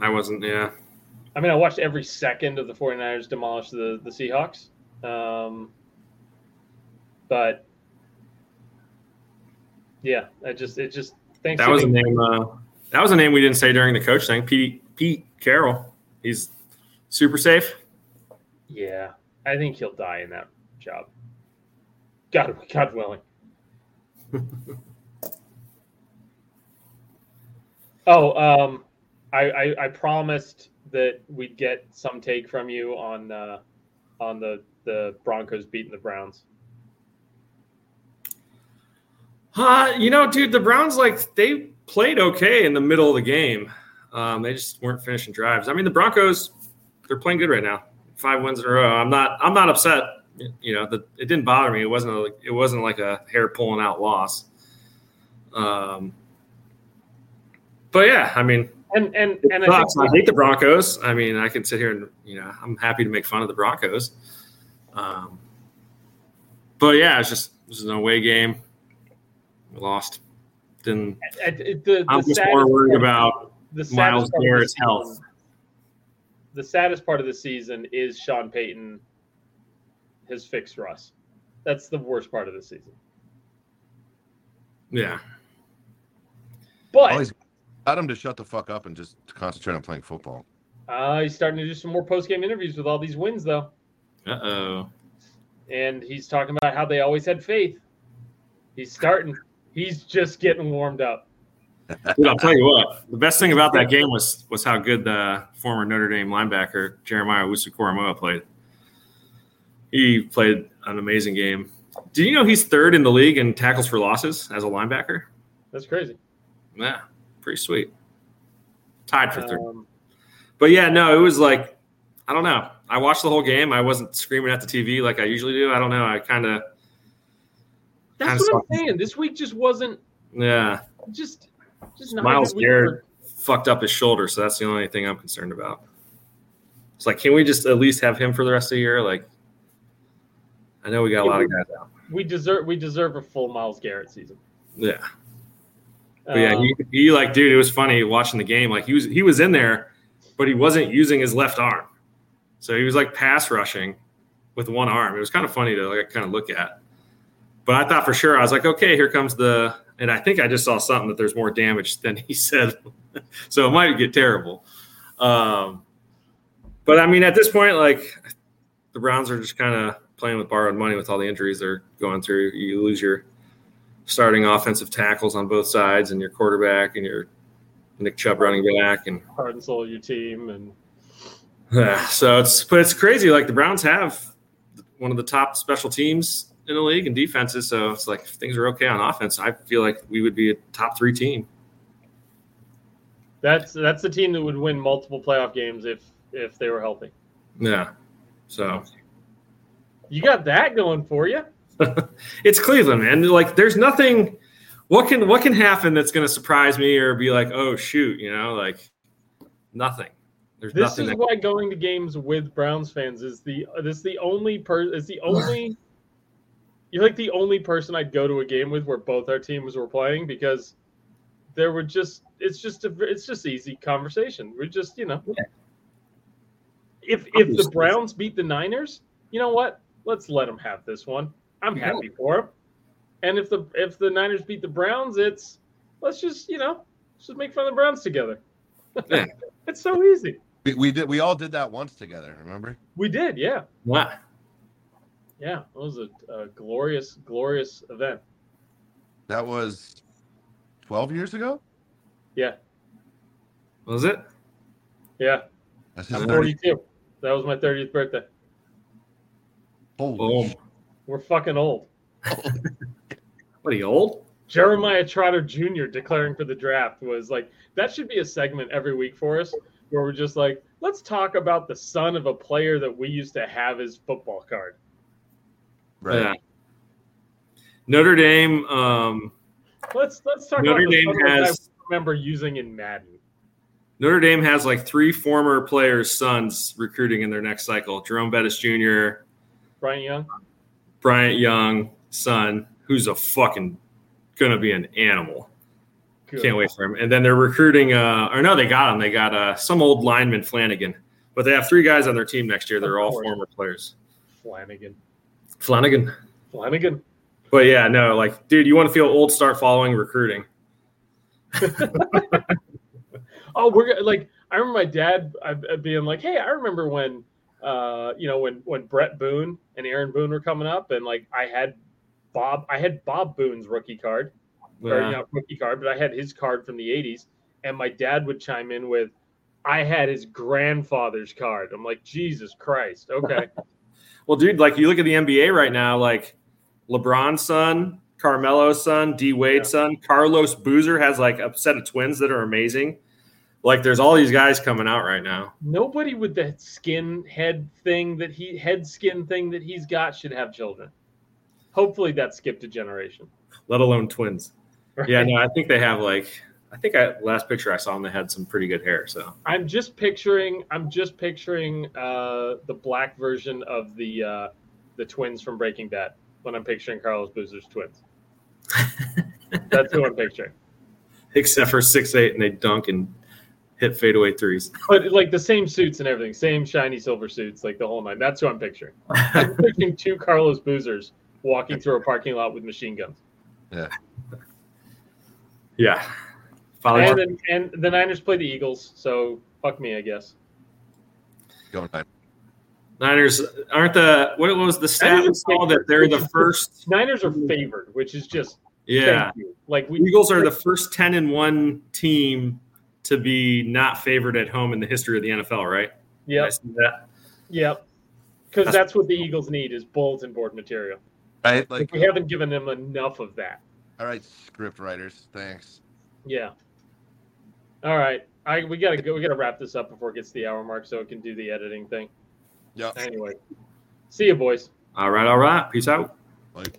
I wasn't. Yeah, I mean, I watched every second of the 49ers demolish the, the Seahawks. Um, but yeah, I just, it just, thanks. that was a name. Uh, that was a name we didn't say during the coach thing. Pete Pete Carroll. He's super safe. Yeah, I think he'll die in that job. God, God willing. oh, um, I, I I promised that we'd get some take from you on uh, on the the Broncos beating the Browns. Uh, you know, dude, the Browns like they played okay in the middle of the game. Um, they just weren't finishing drives. I mean, the Broncos, they're playing good right now. Five wins in a row. I'm not. I'm not upset. You know, the, it didn't bother me. It wasn't. A, it wasn't like a hair pulling out loss. Um, but yeah, I mean, And and and I think. I hate the Broncos. I mean, I can sit here and you know, I'm happy to make fun of the Broncos. Um, but yeah, it's just it was an away game. We lost. Didn't. It- it- the, I'm the just more worried about the saddest Myles part of the Garrett's season- health. The saddest part of the season is Sean Payton has fixed Russ. That's the worst part of the season. Yeah. But He's got him to shut the fuck up and just concentrate on playing football. uh, he's starting to do some more post game interviews with all these wins, though. Uh oh. And he's talking about how they always had faith. He's starting. He's just getting warmed up. Dude, I'll tell you what. The best thing about that game was was how good the former Notre Dame linebacker Jeremiah Owusu played. He played an amazing game. Did you know he's third in the league in tackles for losses as a linebacker? That's crazy. Yeah, pretty sweet. Tied for third. Um, But yeah, no, it was like I don't know. I watched the whole game. I wasn't screaming at the TV like I usually do. I don't know. I kind of that's Kinda what I'm saying. This week just wasn't yeah just just not Myles Garrett fucked up his shoulder, so that's the only thing I'm concerned about. It's like, can we just at least have him for the rest of the year? Like, I know we got a lot of guys out. We deserve we deserve a full Myles Garrett season. Yeah, but yeah, Um, he, he like, dude, it was funny watching the game. Like, he was he was in there, but he wasn't using his left arm, so he was like pass rushing with one arm. It was kind of funny to like kind of look at. But I thought for sure, I was like, okay, here comes the, and I think I just saw something that there's more damage than he said, so it might get terrible. Um, but I mean, at this point, like the Browns are just kind of playing with borrowed money with all the injuries they're going through. You lose your starting offensive tackles on both sides, and your quarterback, and your Nick Chubb running back, and heart and soul of your team, and yeah, so it's but it's crazy. Like the Browns have one of the top special teams in the league and defenses. So it's like if things are okay on offense. I feel like we would be a top three team. that's that's the team that would win multiple playoff games if if they were healthy. Yeah. So You got that going for you. it's Cleveland, man. Like there's nothing. What can what can happen that's going to surprise me or be like, oh shoot, you know, like nothing. There's This nothing. is that- why going to games with Browns fans is the this is the only per is the only you're like the only person I'd go to a game with where both our teams were playing because there were just it's just a it's just easy conversation. We're just you know Yeah. if if the Browns beat the Niners, you know what? Let's let them have this one. I'm Yeah. happy for him. And if the if the Niners beat the Browns, it's let's just you know let's just make fun of the Browns together. Yeah. it's so easy. We, we did. We all did that once together. Remember? We did, yeah. Wow. Yeah, it was a, a glorious, glorious event. That was 12 years ago. Yeah, Was it? yeah. That's his I'm 30 42. That was my 30th birthday. Holy Boom. We're fucking old. What are you old? Jeremiah Trotter Jr. declaring for the draft was like that should be a segment every week for us where we're just like, let's talk about the son of a player that we used to have his football card. Right. Yeah. Notre Dame. Um, Let's let's talk Notre about Dame son of a guy has remember using in Madden. Notre Dame has like three former players' sons recruiting in their next cycle. Jerome Bettis Jr., Brian Young. Bryant Young, son, who's a fucking gonna be an animal. Good. Can't wait for him. And then they're recruiting. Uh, or no, they got him. They got uh, some old lineman Flanagan. But they have three guys on their team next year. They're all former players. Flanagan. Flanagan. Flanagan. But yeah, no, like, dude, you want to feel old? Start following recruiting. Oh, we're like I remember my dad uh, being like, "Hey, I remember when, uh, you know, when when Bret Boone and Aaron Boone were coming up, and like I had Bob, I had Bob Boone's rookie card, or Yeah. know, rookie card, but I had his card from the '80s, and my dad would chime in with, "I had his grandfather's card." I'm like, Jesus Christ, okay, Well, dude, like you look at the NBA right now, like LeBron's son, Carmelo's son, D Wade's son, Carlos Boozer has like a set of twins that are amazing. Like there's all these guys coming out right now. nobody with the skin head thing that he head skin thing that he's got should have children. Hopefully, that skipped a generation. let alone twins. Right? Yeah, no, I think they have like I think I last picture I saw them they had some pretty good hair. So I'm just picturing. I'm just picturing uh, the black version of the uh, the twins from Breaking Bad when I'm picturing Carlos Boozer's twins. That's who I'm picturing. except for six eight and they dunk and hit fadeaway threes. But like the same suits and everything, same shiny silver suits, like the whole nine. That's who I'm picturing. I'm picturing two Carlos Boozers walking through a parking lot with machine guns. yeah. Follow And, then, and the Niners play the Eagles, so fuck me, I guess. Going nine. Niners aren't the what was the stat we saw that they're the first Niners are favored, which is just yeah. Like we Eagles are the first 10 and 1 team to be not favored at home in the history of the NFL, right? Yeah. I that? yep. Because that's what the Eagles need is bulletin board material. Right? Like Like, we haven't given them enough of that. all right, script writers. Thanks. Yeah. All right. I we gotta go. We gotta wrap this up before it gets to the hour mark, so it can do the editing thing. Yeah. Anyway, see you, boys. All right, all right. Peace out. Like,